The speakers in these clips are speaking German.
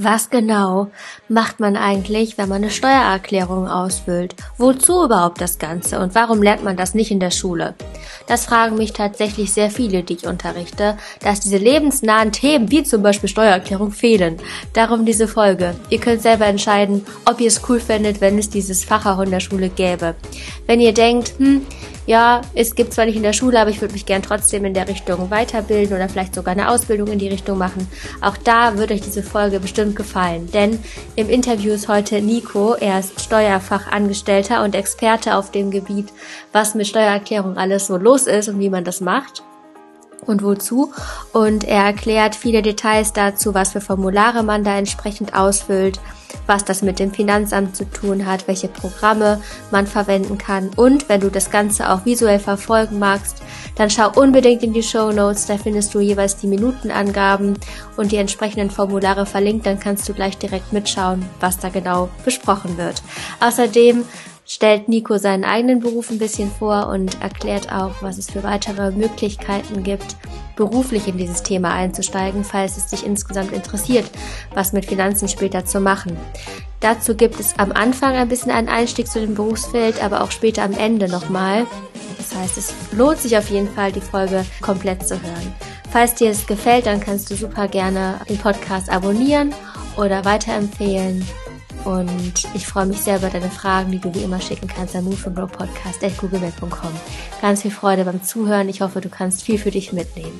Was genau macht man eigentlich, wenn man eine Steuererklärung ausfüllt? Wozu überhaupt das Ganze und warum lernt man das nicht in der Schule? Das fragen mich tatsächlich sehr viele, die ich unterrichte, dass diese lebensnahen Themen wie zum Beispiel Steuererklärung fehlen. Darum diese Folge. Ihr könnt selber entscheiden, ob ihr es cool findet, wenn es dieses Fach auch in der Schule gäbe. Wenn ihr denkt, hm, ja, es gibt zwar nicht in der Schule, aber ich würde mich gern trotzdem in der Richtung weiterbilden oder vielleicht sogar eine Ausbildung in die Richtung machen. Auch da würde euch diese Folge bestimmt gefallen, denn im Interview ist heute Nico. Er ist Steuerfachangestellter und Experte auf dem Gebiet, was mit Steuererklärung alles so los ist und wie man das macht und wozu. Und er erklärt viele Details dazu, was für Formulare man da entsprechend ausfüllt, was das mit dem Finanzamt zu tun hat, welche Programme man verwenden kann. Und wenn du das Ganze auch visuell verfolgen magst, dann schau unbedingt in die Show Notes, da findest du jeweils die Minutenangaben und die entsprechenden Formulare verlinkt, dann kannst du gleich direkt mitschauen, was da genau besprochen wird. Außerdem stellt Nico seinen eigenen Beruf ein bisschen vor und erklärt auch, was es für weitere Möglichkeiten gibt, beruflich in dieses Thema einzusteigen, falls es dich insgesamt interessiert, was mit Finanzen später zu machen. Dazu gibt es am Anfang ein bisschen einen Einstieg zu dem Berufsfeld, aber auch später am Ende nochmal. Das heißt, es lohnt sich auf jeden Fall, die Folge komplett zu hören. Falls dir es gefällt, dann kannst du super gerne den Podcast abonnieren oder weiterempfehlen und ich freue mich sehr über deine Fragen, die du wie immer schicken kannst an moveandgrowpodcast.googlemail.com. Ganz viel Freude beim Zuhören. Ich hoffe, du kannst viel für dich mitnehmen.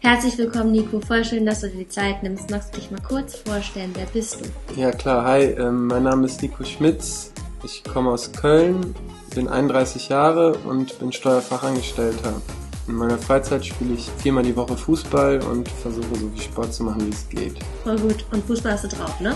Herzlich willkommen, Nico. Voll schön, dass du dir die Zeit nimmst. Magst du dich mal kurz vorstellen? Wer bist du? Ja, klar. Hi, ähm, mein Name ist Nico Schmitz. Ich komme aus Köln, bin 31 Jahre und bin Steuerfachangestellter. In meiner Freizeit spiele ich viermal die Woche Fußball und versuche so viel Sport zu machen, wie es geht. Voll gut. Und Fußball hast du drauf, ne?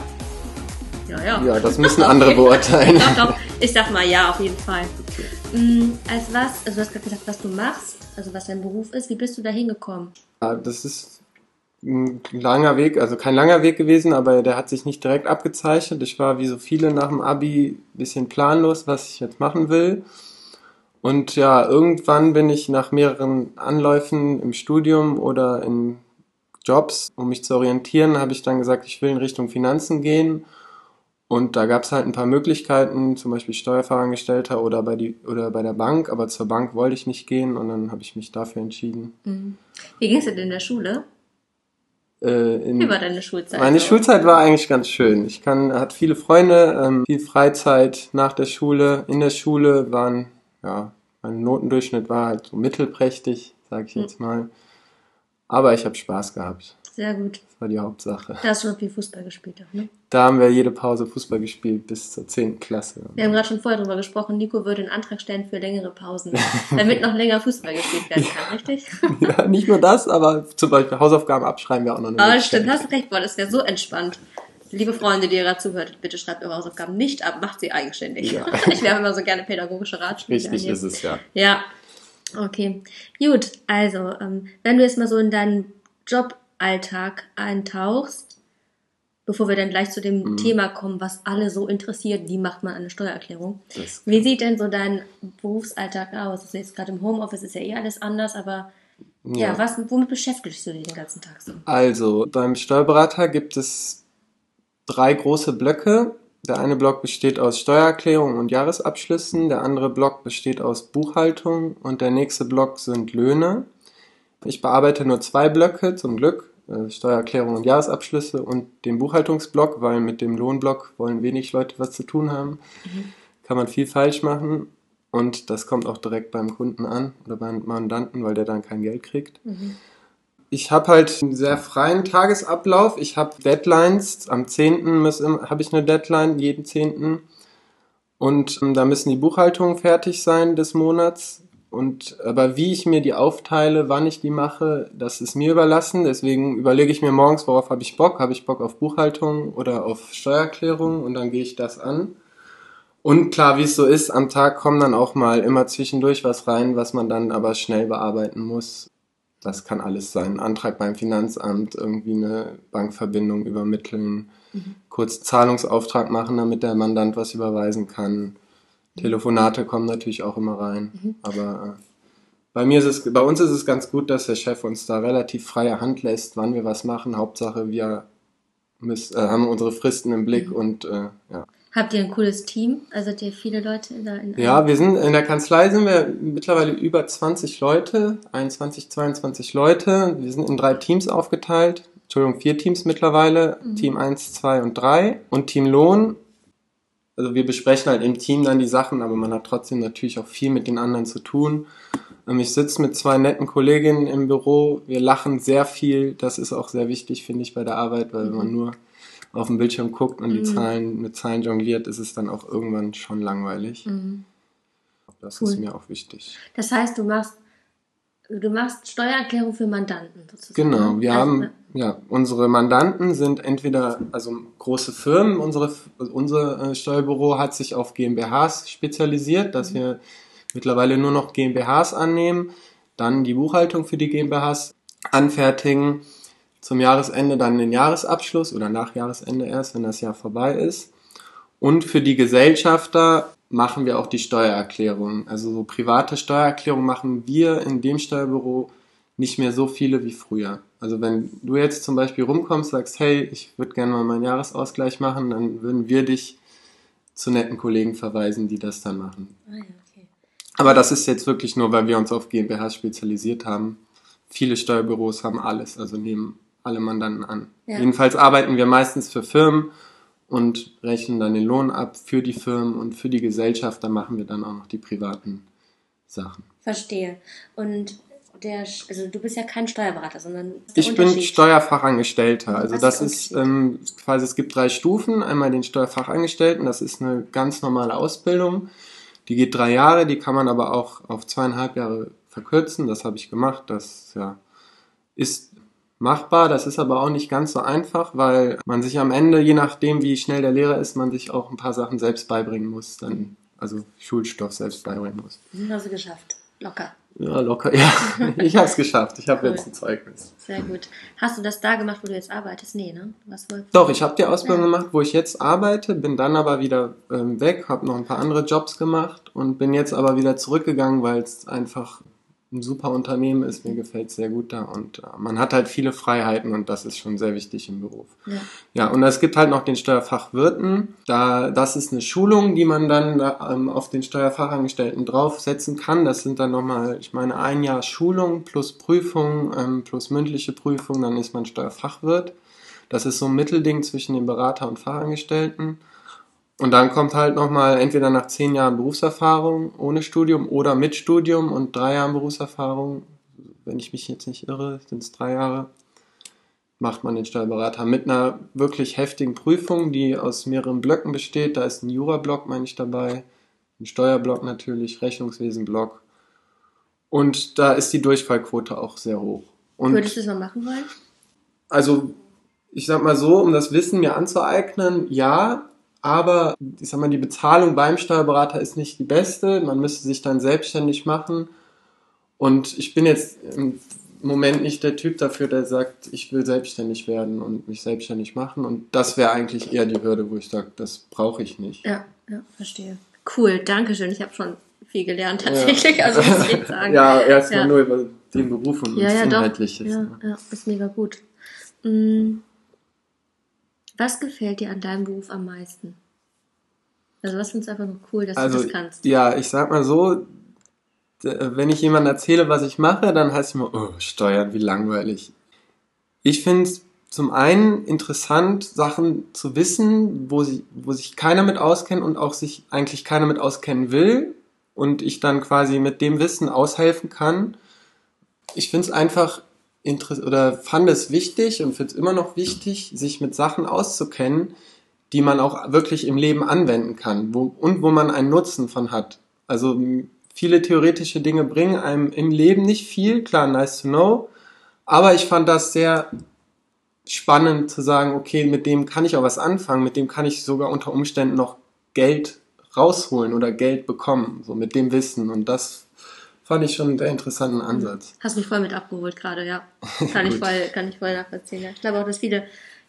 Ja, ja. Ja, das müssen andere okay. beurteilen. doch, doch. Ich sag mal ja, auf jeden Fall. Okay. Mhm, als was, also du hast gerade gesagt, was du machst, also was dein Beruf ist. Wie bist du da hingekommen? Ja, das ist ein langer Weg, also kein langer Weg gewesen, aber der hat sich nicht direkt abgezeichnet. Ich war wie so viele nach dem Abi ein bisschen planlos, was ich jetzt machen will. Und ja, irgendwann bin ich nach mehreren Anläufen im Studium oder in Jobs, um mich zu orientieren, habe ich dann gesagt, ich will in Richtung Finanzen gehen. Und da gab es halt ein paar Möglichkeiten, zum Beispiel Steuerfachangestellter oder bei, die, oder bei der Bank, aber zur Bank wollte ich nicht gehen und dann habe ich mich dafür entschieden. Mhm. Wie ging es denn in der Schule? Äh, in, Wie war deine Schulzeit? Meine so? Schulzeit war eigentlich ganz schön. Ich kann, hatte viele Freunde, ähm, viel Freizeit nach der Schule. In der Schule waren ja mein Notendurchschnitt war halt so mittelprächtig, sage ich hm. jetzt mal. Aber ich habe Spaß gehabt. Sehr gut. Das war die Hauptsache. Da hast du noch viel Fußball gespielt, auch, ne? Da haben wir jede Pause Fußball gespielt bis zur 10. Klasse. Wir haben gerade schon vorher drüber gesprochen, Nico würde einen Antrag stellen für längere Pausen, damit noch länger Fußball gespielt werden kann, richtig? ja, nicht nur das, aber zum Beispiel Hausaufgaben abschreiben wäre auch noch eine Aber stimmt, hast recht, boah, das wäre so entspannt. Liebe Freunde, die ihr gerade zuhört, bitte schreibt eure Hausaufgaben nicht ab, macht sie eigenständig. Ja. Ich wäre immer so gerne pädagogische Ratschläge. Richtig ist es, ja. Ja. Okay. Gut, also, ähm, wenn du jetzt mal so in deinen Joballtag eintauchst, bevor wir dann gleich zu dem mhm. Thema kommen, was alle so interessiert, wie macht man eine Steuererklärung? Wie sieht denn so dein Berufsalltag aus? Also jetzt gerade im Homeoffice ist ja eh alles anders, aber ja, ja was, womit beschäftigst du dich den ganzen Tag so? Also, beim Steuerberater gibt es drei große Blöcke. Der eine Block besteht aus Steuererklärung und Jahresabschlüssen, der andere Block besteht aus Buchhaltung und der nächste Block sind Löhne. Ich bearbeite nur zwei Blöcke, zum Glück, äh, Steuererklärung und Jahresabschlüsse und den Buchhaltungsblock, weil mit dem Lohnblock wollen wenig Leute was zu tun haben. Mhm. Kann man viel falsch machen und das kommt auch direkt beim Kunden an oder beim Mandanten, weil der dann kein Geld kriegt. Mhm ich habe halt einen sehr freien Tagesablauf. Ich habe Deadlines. Am 10. habe ich eine Deadline, jeden 10. Und ähm, da müssen die Buchhaltungen fertig sein des Monats. Und aber wie ich mir die aufteile, wann ich die mache, das ist mir überlassen. Deswegen überlege ich mir morgens, worauf habe ich Bock? Habe ich Bock auf Buchhaltung oder auf Steuererklärung? Und dann gehe ich das an. Und klar, wie es so ist, am Tag kommen dann auch mal immer zwischendurch was rein, was man dann aber schnell bearbeiten muss. Das kann alles sein. Antrag beim Finanzamt, irgendwie eine Bankverbindung übermitteln, mhm. kurz Zahlungsauftrag machen, damit der Mandant was überweisen kann. Telefonate kommen natürlich auch immer rein, mhm. aber äh, bei mir ist es, bei uns ist es ganz gut, dass der Chef uns da relativ freie Hand lässt, wann wir was machen. Hauptsache wir müssen, äh, haben unsere Fristen im Blick Mhm. und äh, ja. Habt ihr ein cooles Team? Also habt ihr viele Leute da in Ja, wir sind in der Kanzlei sind wir mittlerweile über 20 Leute, 21, 22 Leute. Wir sind in drei Teams aufgeteilt. Entschuldigung, vier Teams mittlerweile. Mhm. Team 1, 2 und 3 und Team Lohn. Also wir besprechen halt im Team dann die Sachen, aber man hat trotzdem natürlich auch viel mit den anderen zu tun. Ähm, Ich sitze mit zwei netten Kolleginnen im Büro. Wir lachen sehr viel. Das ist auch sehr wichtig, finde ich, bei der Arbeit, weil wenn man nur auf dem Bildschirm guckt und die Mhm. Zahlen mit Zahlen jongliert, ist es dann auch irgendwann schon langweilig. Mhm. Das Cool. ist mir auch wichtig. Das heißt, du machst, du machst Steuererklärung für Mandanten sozusagen. Genau, wir Also, haben, ja, unsere Mandanten sind entweder, also große Firmen, unsere, unser äh, Steuerbüro hat sich auf GmbHs spezialisiert, dass wir mittlerweile nur noch GmbHs annehmen, dann die Buchhaltung für die GmbHs anfertigen, zum Jahresende dann den Jahresabschluss oder nach Jahresende erst, wenn das Jahr vorbei ist. Und für die Gesellschafter machen wir auch die Steuererklärung. Also so private Steuererklärung machen wir in dem Steuerbüro nicht mehr so viele wie früher. Also wenn du jetzt zum Beispiel rumkommst, sagst, hey, ich würde gerne mal meinen Jahresausgleich machen, dann würden wir dich zu netten Kollegen verweisen, die das dann machen. Ah, ja, okay. Aber das ist jetzt wirklich nur, weil wir uns auf GmbH spezialisiert haben. Viele Steuerbüros haben alles, also nehmen alle Mandanten an. Ja. Jedenfalls arbeiten wir meistens für Firmen und rechnen dann den Lohn ab für die Firmen und für die Gesellschaft. Da machen wir dann auch noch die privaten Sachen. Verstehe. Und der, also du bist ja kein Steuerberater, sondern der Ich bin. Steuerfachangestellter. Also Was das ist ähm, quasi, es gibt drei Stufen. Einmal den Steuerfachangestellten, das ist eine ganz normale Ausbildung. Die geht drei Jahre, die kann man aber auch auf zweieinhalb Jahre verkürzen. Das habe ich gemacht. Das ja, ist machbar. Das ist aber auch nicht ganz so einfach, weil man sich am Ende, je nachdem wie schnell der Lehrer ist, man sich auch ein paar Sachen selbst beibringen muss. Dann, also Schulstoff selbst beibringen muss. Hast du geschafft. Locker. Ja, locker. Ja, ich habe es geschafft. Ich habe Cool. jetzt ein Zeugnis. Sehr gut. Hast du das da gemacht, wo du jetzt arbeitest? Nee, ne? Was? Doch, ich habe die Ausbildung Ja. gemacht, wo ich jetzt arbeite, bin dann aber wieder ähm, weg, habe noch ein paar andere Jobs gemacht und bin jetzt aber wieder zurückgegangen, weil es einfach ein super Unternehmen ist. Mir gefällt sehr gut da und äh, man hat halt viele Freiheiten und das ist schon sehr wichtig im Beruf. Ja. Ja, und es gibt halt noch den Steuerfachwirten. Da, das ist eine Schulung, die man dann da, ähm, auf den Steuerfachangestellten draufsetzen kann. Das sind dann nochmal, ich meine, ein Jahr Schulung plus Prüfung ähm, plus mündliche Prüfung, dann ist man Steuerfachwirt. Das ist so ein Mittelding zwischen dem Berater und Fachangestellten. Und dann kommt halt nochmal entweder nach zehn Jahren Berufserfahrung ohne Studium oder mit Studium und drei Jahren Berufserfahrung, wenn ich mich jetzt nicht irre, sind es drei Jahre, macht man den Steuerberater mit einer wirklich heftigen Prüfung, die aus mehreren Blöcken besteht. Da ist ein Jura-Block, meine ich, dabei, ein Steuerblock natürlich, Rechnungswesen-Block. Und da ist die Durchfallquote auch sehr hoch. Und Würdest du das mal machen wollen? also, ich sag mal so, um das Wissen mir anzueignen, ja, aber ich sag mal, die Bezahlung beim Steuerberater ist nicht die beste. Man müsste sich dann selbstständig machen. Und ich bin jetzt im Moment nicht der Typ dafür, der sagt, ich will selbstständig werden und mich selbstständig machen. Und das wäre eigentlich eher die Hürde, wo ich sage, das brauche ich nicht. Ja, ja, verstehe. Cool, danke schön. Ich habe schon viel gelernt tatsächlich, also muss ich sagen. ja, erstmal Ja. nur über den Beruf und ja, das ja, doch. Inhaltliche. Ja, ja, ist mega gut. Mm, Was gefällt dir an deinem Beruf am meisten? Also was findest du einfach nur cool, dass Also, du das kannst? ja, ich sag mal so, wenn ich jemandem erzähle, was ich mache, dann heißt es immer, oh, Steuern, wie langweilig. Ich finde es zum einen interessant, Sachen zu wissen, wo, sie, wo sich keiner mit auskennt und auch sich eigentlich keiner mit auskennen will und ich dann quasi mit dem Wissen aushelfen kann. Ich finde es einfach oder fand es wichtig und finde es immer noch wichtig, sich mit Sachen auszukennen, die man auch wirklich im Leben anwenden kann wo, und wo man einen Nutzen von hat. Also viele theoretische Dinge bringen einem im Leben nicht viel, klar, nice to know, aber ich fand das sehr spannend zu sagen, okay, mit dem kann ich auch was anfangen, mit dem kann ich sogar unter Umständen noch Geld rausholen oder Geld bekommen, so mit dem Wissen und das fand ich schon einen sehr interessanten Ansatz. Hast mich voll mit abgeholt gerade, ja. Kann ich voll, kann ich voll nachvollziehen. Ja. Ich glaube auch, dass viele,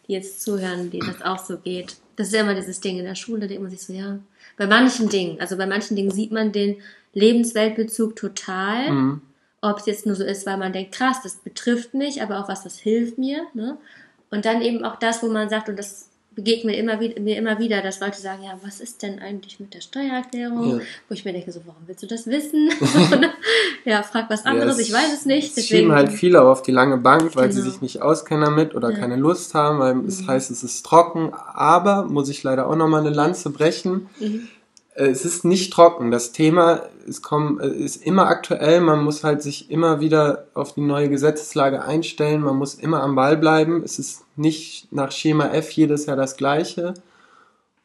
die jetzt zuhören, denen das auch so geht. Das ist ja immer dieses Ding in der Schule, da denkt man sich so, ja. Bei manchen Dingen, also bei manchen Dingen sieht man den Lebensweltbezug total. Mhm. ob es jetzt nur so ist, weil man denkt, krass, das betrifft mich, aber auch was, das hilft mir. Ne? Und dann eben auch das, wo man sagt, und das begegnet mir immer, wieder, mir immer wieder, dass Leute sagen, ja, was ist denn eigentlich mit der Steuererklärung? Ja. Wo ich mir denke, so, warum willst du das wissen? ja, frag was anderes, ja, ich weiß es nicht. Es schieben halt viele auf die lange Bank, weil genau. sie sich nicht auskennen damit oder ja. keine Lust haben, weil mhm. es heißt, es ist trocken. Aber, muss ich leider auch nochmal eine Lanze brechen, mhm es ist nicht trocken. Das Thema ist, komm, äh, ist immer aktuell. Man muss halt sich immer wieder auf die neue Gesetzeslage einstellen. Man muss immer am Ball bleiben. Es ist nicht nach Schema F jedes Jahr das gleiche.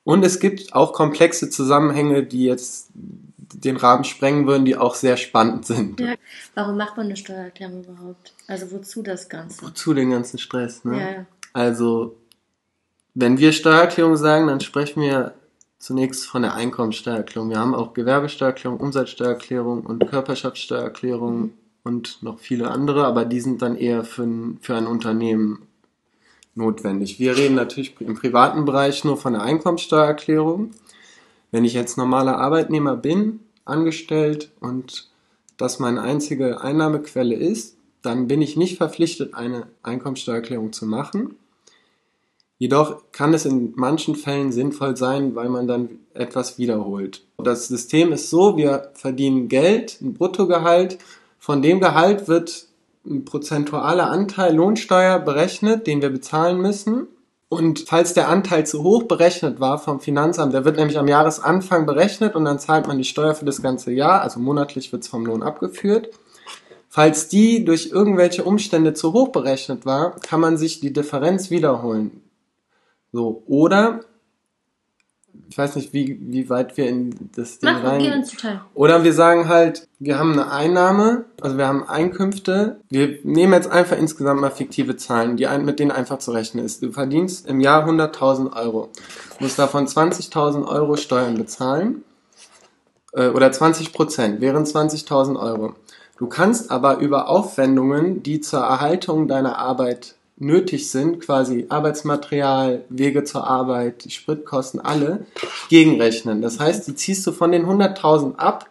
Und es gibt auch komplexe Zusammenhänge, die jetzt den Rahmen sprengen würden, die auch sehr spannend sind. Ja. Warum macht man eine Steuererklärung überhaupt? Also wozu das Ganze? Wozu den ganzen Stress? Ne? Ja. Also wenn wir Steuererklärung sagen, dann sprechen wir zunächst von der Einkommensteuererklärung. Wir haben auch Gewerbesteuererklärung, Umsatzsteuererklärung und Körperschaftssteuererklärung und noch viele andere, aber die sind dann eher für ein, für ein Unternehmen notwendig. Wir reden natürlich im privaten Bereich nur von der Einkommensteuererklärung. Wenn ich jetzt normaler Arbeitnehmer bin, angestellt und das meine einzige Einnahmequelle ist, dann bin ich nicht verpflichtet, eine Einkommensteuererklärung zu machen. Jedoch kann es in manchen Fällen sinnvoll sein, weil man dann etwas wiederholt. Das System ist so, wir verdienen Geld, ein Bruttogehalt. Von dem Gehalt wird ein prozentualer Anteil Lohnsteuer berechnet, den wir bezahlen müssen. Und falls der Anteil zu hoch berechnet war vom Finanzamt, der wird nämlich am Jahresanfang berechnet und dann zahlt man die Steuer für das ganze Jahr, also monatlich wird es vom Lohn abgeführt. Falls die durch irgendwelche Umstände zu hoch berechnet war, kann man sich die Differenz wiederholen. So, oder ich weiß nicht, wie, wie weit wir in das Ding Mach, rein. Oder wir sagen halt, wir haben eine Einnahme, also wir haben Einkünfte. Wir nehmen jetzt einfach insgesamt mal fiktive Zahlen, die ein, mit denen einfach zu rechnen ist. Du verdienst im Jahr 100.000 Euro, musst davon 20.000 Euro Steuern bezahlen äh, oder 20 Prozent wären 20.000 Euro. Du kannst aber über Aufwendungen, die zur Erhaltung deiner Arbeit nötig sind, quasi Arbeitsmaterial, Wege zur Arbeit, die Spritkosten, alle, gegenrechnen. Das heißt, die ziehst du von den 100.000 ab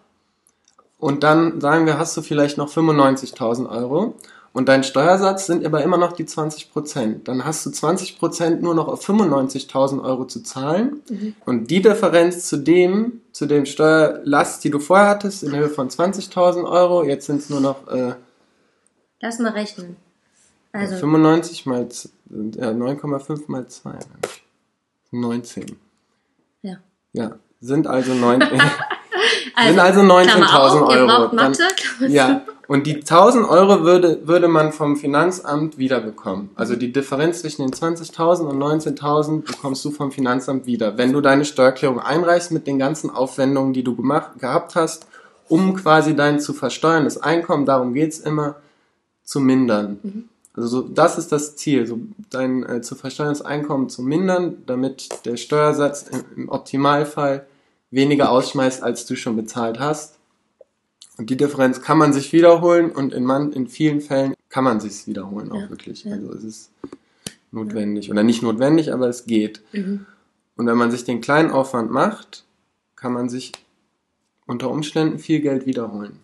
und dann sagen wir, hast du vielleicht noch 95.000 Euro und dein Steuersatz sind aber immer noch die 20 Prozent. Dann hast du 20 Prozent nur noch auf 95.000 Euro zu zahlen mhm. und die Differenz zu dem, zu dem Steuerlast, die du vorher hattest, in Höhe von 20.000 Euro, jetzt sind es nur noch... Äh, Lass mal rechnen. Also 95 mal ja, 9,5 mal 2. 19. Ja. Ja, sind also 9. also, sind also 19.000 Euro. Dann, ja, und die 1000 Euro würde, würde man vom Finanzamt wiederbekommen. Also die Differenz zwischen den 20.000 und 19.000 bekommst du vom Finanzamt wieder, wenn du deine Steuererklärung einreichst mit den ganzen Aufwendungen, die du gemacht, gehabt hast, um quasi dein zu versteuerndes Einkommen, darum geht's immer, zu mindern. Mhm. Also so, das ist das Ziel, so dein äh, zu versteuerndes Einkommen zu mindern, damit der Steuersatz im, im, Optimalfall weniger ausschmeißt, als du schon bezahlt hast. Und die Differenz kann man sich wiederholen und in, man, in vielen Fällen kann man sich wiederholen auch ja, wirklich. Ja. Also es ist notwendig oder nicht notwendig, aber es geht. Mhm. Und wenn man sich den kleinen Aufwand macht, kann man sich unter Umständen viel Geld wiederholen.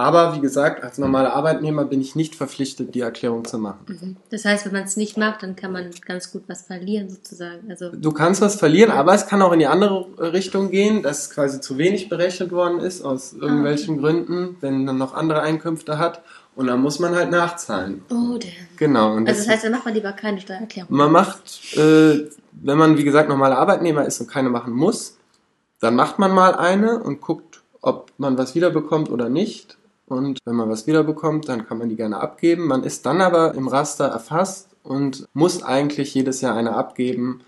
Aber wie gesagt, als normaler Arbeitnehmer bin ich nicht verpflichtet, die Erklärung zu machen. Mhm. Das heißt, wenn man es nicht macht, dann kann man ganz gut was verlieren sozusagen. Also du kannst was verlieren, aber es kann auch in die andere Richtung gehen, dass quasi zu wenig berechnet worden ist aus ah, irgendwelchen okay. Gründen, wenn man noch andere Einkünfte hat. Und dann muss man halt nachzahlen. Oh, damn. Genau. Also das heißt, dann macht man lieber keine Steuererklärung. Man macht, äh, wenn man wie gesagt normaler Arbeitnehmer ist und keine machen muss, dann macht man mal eine und guckt, ob man was wiederbekommt oder nicht und wenn man was wiederbekommt, dann kann man die gerne abgeben. Man ist dann aber im Raster erfasst und muss eigentlich jedes Jahr eine abgeben.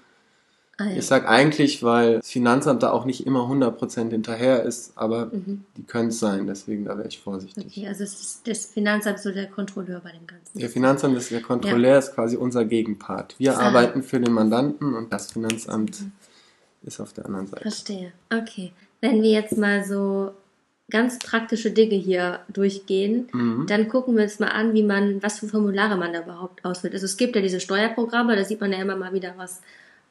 Ah, ja. Ich sage eigentlich, weil das Finanzamt da auch nicht immer 100% hinterher ist, aber mhm. die können es sein, deswegen da wäre ich vorsichtig. Okay, also ist das Finanzamt so der Kontrolleur bei dem Ganzen? Der Finanzamt ist der Kontrolleur, ja. ist quasi unser Gegenpart. Wir ah. arbeiten für den Mandanten und das Finanzamt mhm. ist auf der anderen Seite. Verstehe. Okay. Wenn wir jetzt mal so ganz praktische Dinge hier durchgehen, mhm. dann gucken wir uns mal an, wie man, was für Formulare man da überhaupt ausfüllt. Also es gibt ja diese Steuerprogramme, da sieht man ja immer mal wieder was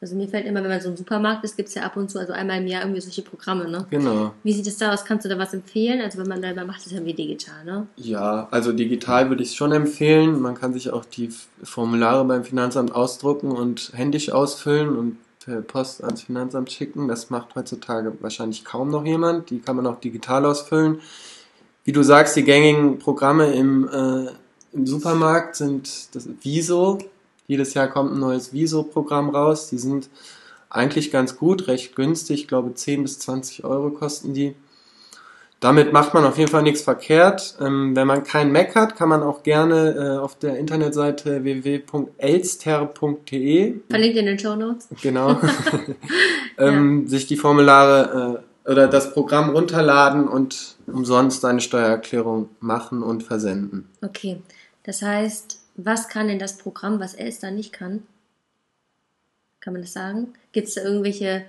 Also mir fällt immer, wenn man so im Supermarkt ist, gibt's ja ab und zu, also einmal im Jahr irgendwie solche Programme, ne? Genau. Wie sieht es da aus? Kannst du da was empfehlen? Also wenn man selber macht, ist es ja wie digital, ne? Ja, also digital würde ich es schon empfehlen. Man kann sich auch die Formulare beim Finanzamt ausdrucken und händisch ausfüllen und per Post ans Finanzamt schicken. Das macht heutzutage wahrscheinlich kaum noch jemand. Die kann man auch digital ausfüllen. Wie du sagst, die gängigen Programme im, äh, im Supermarkt sind das Viso. Jedes Jahr kommt ein neues Viso-Programm raus. Die sind eigentlich ganz gut, recht günstig. Ich glaube 10 bis 20 Euro kosten die. Damit macht man auf jeden Fall nichts verkehrt. Ähm, wenn man keinen Mac hat, kann man auch gerne äh, auf der Internetseite www.elster.de Verlinkt in den Show Notes. genau ähm, sich die Formulare äh, oder das Programm runterladen und umsonst eine Steuererklärung machen und versenden. Okay. Das heißt, was kann denn das Programm, was Elster nicht kann? Kann man das sagen? Gibt es da irgendwelche,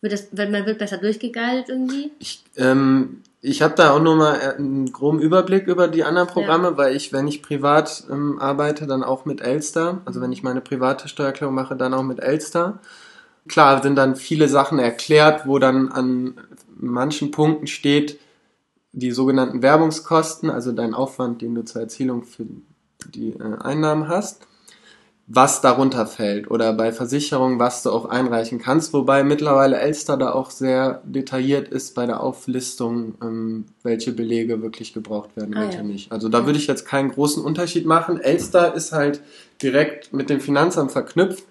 wird das, man wird besser durchgeguidet irgendwie? Ich, ähm, ich habe da auch nur mal äh, einen groben Überblick über die anderen Programme, weil ich, wenn ich privat ähm, arbeite, dann auch mit Elster, also wenn ich meine private Steuererklärung mache, dann auch mit Elster. Klar sind dann viele Sachen erklärt, wo dann an manchen Punkten steht, die sogenannten Werbungskosten, also dein Aufwand, den du zur Erzielung für die äh, Einnahmen hast, was darunter fällt oder bei Versicherungen, was du auch einreichen kannst, wobei mittlerweile Elster da auch sehr detailliert ist bei der Auflistung, ähm, welche Belege wirklich gebraucht werden, Ah, welche ja. nicht. Also da würde ich jetzt keinen großen Unterschied machen. Elster ist halt direkt mit dem Finanzamt verknüpft.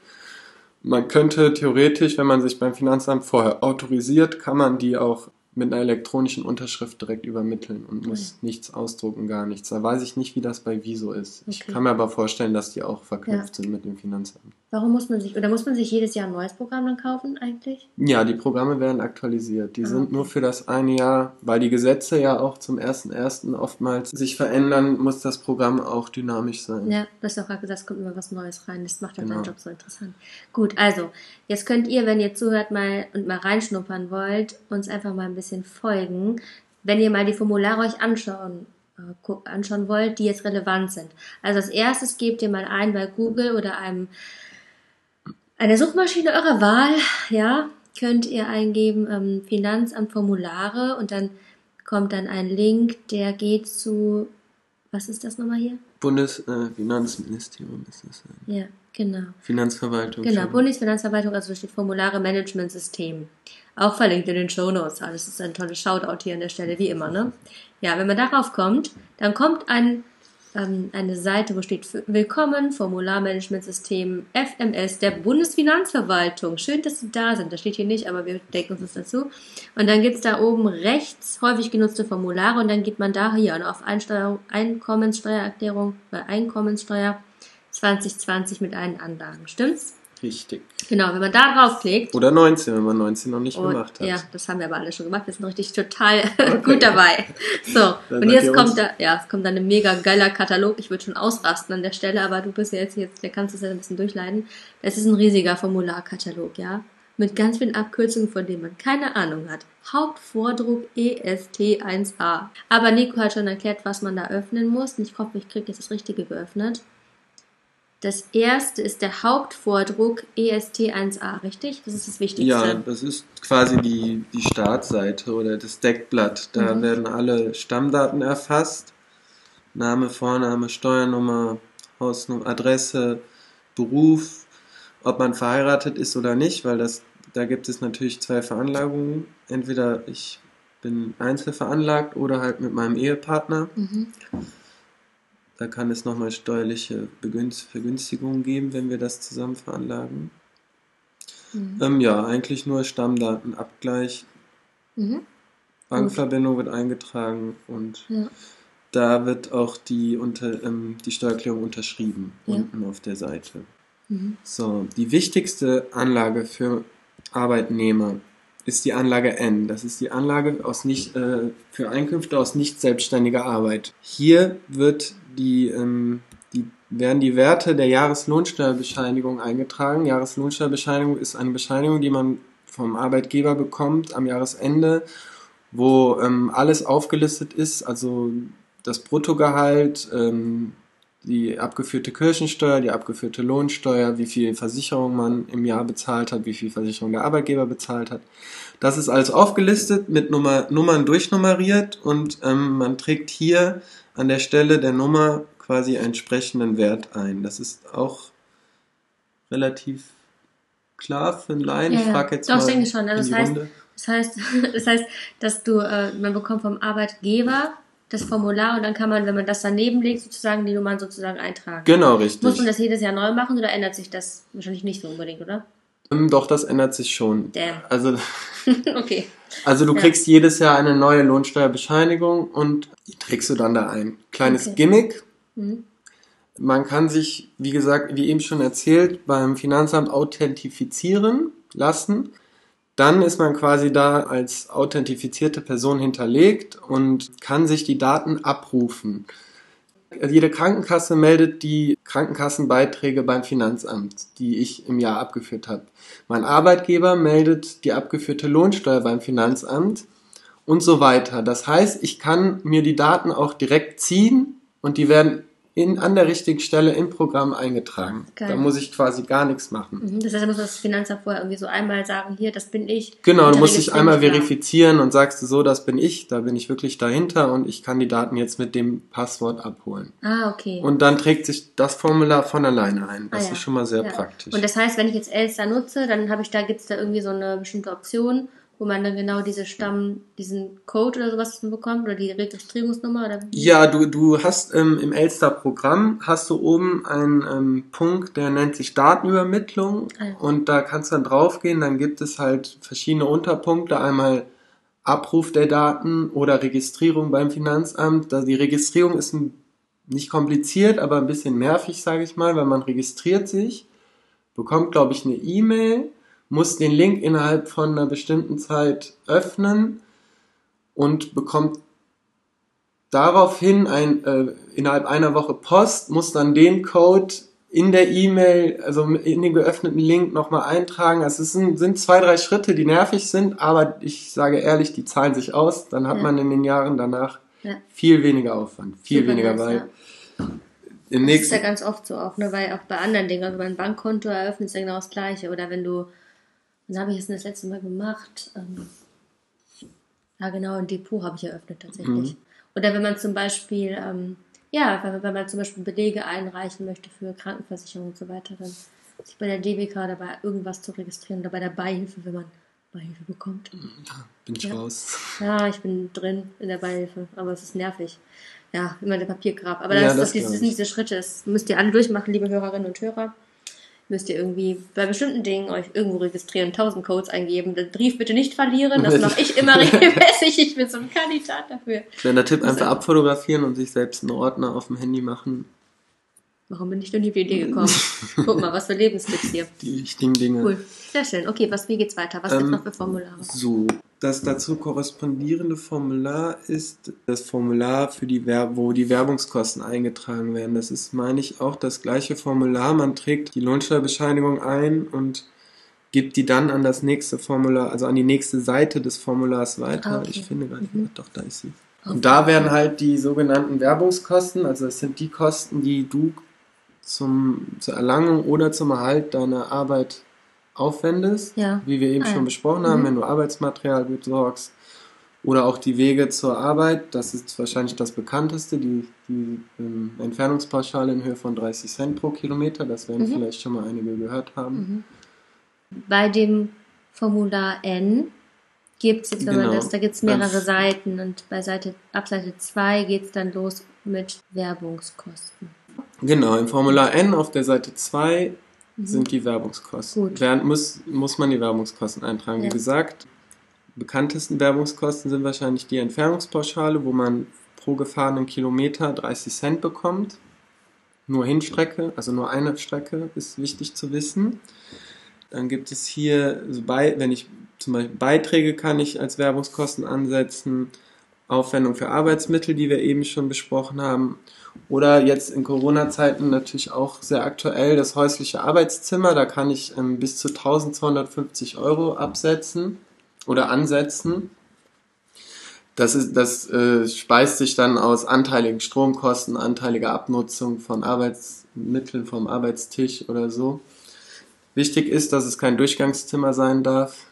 Man könnte theoretisch, wenn man sich beim Finanzamt vorher autorisiert, kann man die auch mit einer elektronischen Unterschrift direkt übermitteln und muss nichts ausdrucken, gar nichts. Da weiß ich nicht, wie das bei Wieso ist. Ich Okay. kann mir aber vorstellen, dass die auch verknüpft sind mit dem Finanzamt. Warum muss man sich, oder muss man sich jedes Jahr ein neues Programm dann kaufen eigentlich? Ja, die Programme werden aktualisiert. Die Ah, sind okay. nur für das eine Jahr, weil die Gesetze ja auch zum 1.1. oftmals sich verändern, muss das Programm auch dynamisch sein. Ja, du hast auch gerade gesagt, es kommt immer was Neues rein. Das macht halt Genau. deinen Job so interessant. Gut, also, jetzt könnt ihr, wenn ihr zuhört mal und mal reinschnuppern wollt, uns einfach mal ein bisschen folgen, wenn ihr mal die Formulare euch anschauen, äh, anschauen wollt, die jetzt relevant sind. Also als erstes gebt ihr mal ein bei Google oder einem eine Suchmaschine eurer Wahl, ja, könnt ihr eingeben ähm, Finanzamt Formulare und dann kommt dann ein Link, der geht zu, was ist das nochmal hier? Bundesfinanzministerium ist das. ja. Ja, genau. Finanzverwaltung. Genau. Bundesfinanzverwaltung, also steht Formulare Management System. Auch verlinkt in den Show Notes. Das ist ein tolles Shoutout hier an der Stelle, wie immer, ne? Ja, wenn man darauf kommt, dann kommt ein, eine Seite, wo steht Willkommen, Formularmanagementsystem FMS der Bundesfinanzverwaltung. Schön, dass Sie da sind. Das steht hier nicht, aber wir denken uns das dazu. Und dann gibt's da oben rechts häufig genutzte Formulare und dann geht man da hier auf Einsteuerung, Einkommenssteuererklärung bei Einkommenssteuer 2020 mit allen Anlagen. Stimmt's? Richtig. Genau, wenn man da draufklickt. Oder 19, wenn man 19 noch nicht und- gemacht hat. Ja, das haben wir aber alle schon gemacht. Wir sind richtig total gut dabei. So, Dann und jetzt kommt da, ja, es kommt dann ein mega geiler Katalog. Ich würde schon ausrasten an der Stelle, aber du bist ja jetzt, jetzt der kannst es ja ein bisschen durchleiden. Es ist ein riesiger Formularkatalog, ja. Mit ganz vielen Abkürzungen, von denen man keine Ahnung hat. Hauptvordruck E EST1A. Aber Nico hat schon erklärt, was man da öffnen muss. Und ich hoffe, ich kriege jetzt das Richtige geöffnet. Das erste ist der Hauptvordruck E EST1A, richtig? Das ist das Wichtigste. Ja, das ist quasi die, die Startseite oder das Deckblatt. Da Mhm. werden alle Stammdaten erfasst. Name, Vorname, Steuernummer, Hausnummer, Adresse, Beruf, ob man verheiratet ist oder nicht, weil das, da gibt es natürlich zwei Veranlagungen. Entweder ich bin einzelveranlagt oder halt mit meinem Ehepartner. Mhm. Da kann es nochmal steuerliche Vergünstigungen geben, wenn wir das zusammen veranlagen. Mhm. Ähm, ja, eigentlich nur Stammdatenabgleich. Mhm. Bankverbindung wird eingetragen und Ja. da wird auch die, unter, ähm, die Steuererklärung unterschrieben, Ja. unten auf der Seite. Mhm. So, die wichtigste Anlage für Arbeitnehmer ist die Anlage N. Das ist die Anlage aus nicht, äh, für Einkünfte aus nicht selbstständiger Arbeit. Hier wird die, ähm, die, werden die Werte der Jahreslohnsteuerbescheinigung eingetragen. Jahreslohnsteuerbescheinigung ist eine Bescheinigung, die man vom Arbeitgeber bekommt am Jahresende, wo ähm, alles aufgelistet ist, also das Bruttogehalt, ähm, die abgeführte Kirchensteuer, die abgeführte Lohnsteuer, wie viel Versicherung man im Jahr bezahlt hat, wie viel Versicherung der Arbeitgeber bezahlt hat. Das ist alles aufgelistet, mit Nummer, Nummern durchnummeriert und ähm, man trägt hier an der Stelle der Nummer quasi einen entsprechenden Wert ein. Das ist auch relativ klar für einen Laien. Ja, ich frage jetzt Doch, mal ich denke schon. Also das heißt, Runde. das heißt, das heißt, dass du, äh, man bekommt vom Arbeitgeber das Formular und dann kann man, wenn man das daneben legt, sozusagen die Nummern sozusagen eintragen. Genau, richtig. Muss man das jedes Jahr neu machen oder ändert sich das wahrscheinlich nicht so unbedingt, oder? Ähm, Doch, das ändert sich schon. Damn. Also, okay. also du Ja. kriegst jedes Jahr eine neue Lohnsteuerbescheinigung und die trägst du dann da ein. Kleines Okay. Gimmick. Mhm. Man kann sich, wie gesagt, wie eben schon erzählt, beim Finanzamt authentifizieren lassen. Dann ist man quasi da als authentifizierte Person hinterlegt und kann sich die Daten abrufen. Jede Krankenkasse meldet die Krankenkassenbeiträge beim Finanzamt, die ich im Jahr abgeführt habe. Mein Arbeitgeber meldet die abgeführte Lohnsteuer beim Finanzamt und so weiter. Das heißt, ich kann mir die Daten auch direkt ziehen und die werden in, an der richtigen Stelle im Programm eingetragen. Geil. Da muss ich quasi gar nichts machen. Mhm. Das heißt, da muss das Finanzamt vorher irgendwie so einmal sagen, hier, das bin ich. Genau, du musst dich einmal da. verifizieren und sagst du so, das bin ich, da bin ich wirklich dahinter und ich kann die Daten jetzt mit dem Passwort abholen. Ah, okay. Und dann trägt sich das Formular von alleine ein. Das Ah, ja. ist schon mal sehr Ja. praktisch. Und das heißt, wenn ich jetzt Elster nutze, dann habe ich da, gibt's da irgendwie so eine bestimmte Option, wo man dann genau diese Stamm, diesen Code oder sowas bekommt oder die Registrierungsnummer oder? Ja, du, du hast ähm, im Elster-Programm hast du oben einen ähm, Punkt, der nennt sich Datenübermittlung ja. und da kannst du dann draufgehen, dann gibt es halt verschiedene Unterpunkte, einmal Abruf der Daten oder Registrierung beim Finanzamt. Da die Registrierung ist ein, nicht kompliziert, aber ein bisschen nervig, sage ich mal, weil man registriert sich, bekommt, glaube ich, eine E-Mail, muss den Link innerhalb von einer bestimmten Zeit öffnen und bekommt daraufhin ein, äh, innerhalb einer Woche Post, muss dann den Code in der E-Mail, also in den geöffneten Link nochmal eintragen. Also es sind, sind zwei, drei Schritte, die nervig sind, aber ich sage ehrlich, die zahlen sich aus. Dann hat Ja. man in den Jahren danach Ja. viel weniger Aufwand. Viel Super weniger, nice, weil ja. im Das ist nächsten... ja ganz oft so auch, ne? weil auch bei anderen Dingen, also mein Bankkonto eröffnet ist ja genau das Gleiche. Oder wenn du, wann habe ich es denn das letzte Mal gemacht? Ähm, ja, genau, ein Depot habe ich eröffnet tatsächlich. Mhm. Oder wenn man zum Beispiel, ähm, ja, wenn, wenn man zum Beispiel Belege einreichen möchte für Krankenversicherung und so weiter, dann sich bei der DBK dabei irgendwas zu registrieren oder bei der Beihilfe, wenn man Beihilfe bekommt. bin ich Ja. raus. Ja, ich bin drin in der Beihilfe, aber es ist nervig. Ja, immer der Papiergrab. Aber Ja, das, das das, das glaub sind diese Schritte. Das müsst ihr alle durchmachen, liebe Hörerinnen und Hörer. Müsst ihr irgendwie bei bestimmten Dingen euch irgendwo registrieren, 1000 Codes eingeben. Den Brief bitte nicht verlieren. Das mache ich immer regelmäßig. Ich bin so ein Kandidat dafür. Kleiner Tipp, einfach- abfotografieren und sich selbst einen Ordner auf dem Handy machen. Warum bin ich denn auf die Idee gekommen? Guck mal, was für Lebenstipps hier. Die wichtigen Dinge. Cool. Sehr schön. Okay, was, wie geht's weiter? Was gibt's Ähm, noch für Formulare? So, das dazu korrespondierende Formular ist das Formular, für die Wer wo die Werbungskosten eingetragen werden. Das ist, meine ich, auch das gleiche Formular. Man trägt die Lohnsteuerbescheinigung ein und gibt die dann an das nächste Formular, also an die nächste Seite des Formulars weiter. Ah, okay. Ich finde gerade, Mhm. doch, da ist sie. Okay. Und da werden halt die sogenannten Werbungskosten, also das sind die Kosten, die du zum, zur Erlangung oder zum Erhalt deiner Arbeit aufwendest, Ja. wie wir eben Ah, ja. schon besprochen haben, Mhm. wenn du Arbeitsmaterial besorgst oder auch die Wege zur Arbeit, das ist wahrscheinlich das bekannteste, die, die ähm, Entfernungspauschale in Höhe von 30 Cent pro Kilometer, das werden Mhm. vielleicht schon mal einige gehört haben. Mhm. Bei dem Formular N gibt es jetzt, wenn man Genau. das, da gibt es mehrere Ganz- Seiten und bei Seite, ab Seite 2 geht es dann los mit Werbungskosten. Genau, im Formular N auf der Seite 2 Mhm. sind die Werbungskosten. Gut. Während muss, muss man die Werbungskosten eintragen. Ja. Wie gesagt, bekanntesten Werbungskosten sind wahrscheinlich die Entfernungspauschale, wo man pro gefahrenen Kilometer 30 Cent bekommt. Nur Hinstrecke, also nur eine Strecke, ist wichtig zu wissen. Dann gibt es hier, also bei, wenn ich zum Beispiel Beiträge kann ich als Werbungskosten ansetzen, Aufwendung für Arbeitsmittel, die wir eben schon besprochen haben, oder jetzt in Corona-Zeiten natürlich auch sehr aktuell das häusliche Arbeitszimmer. Da kann ich ähm, bis zu 1250 Euro absetzen oder ansetzen. Das, ist, das äh, speist sich dann aus anteiligen Stromkosten, anteiliger Abnutzung von Arbeitsmitteln vom Arbeitstisch oder so. Wichtig ist, dass es kein Durchgangszimmer sein darf.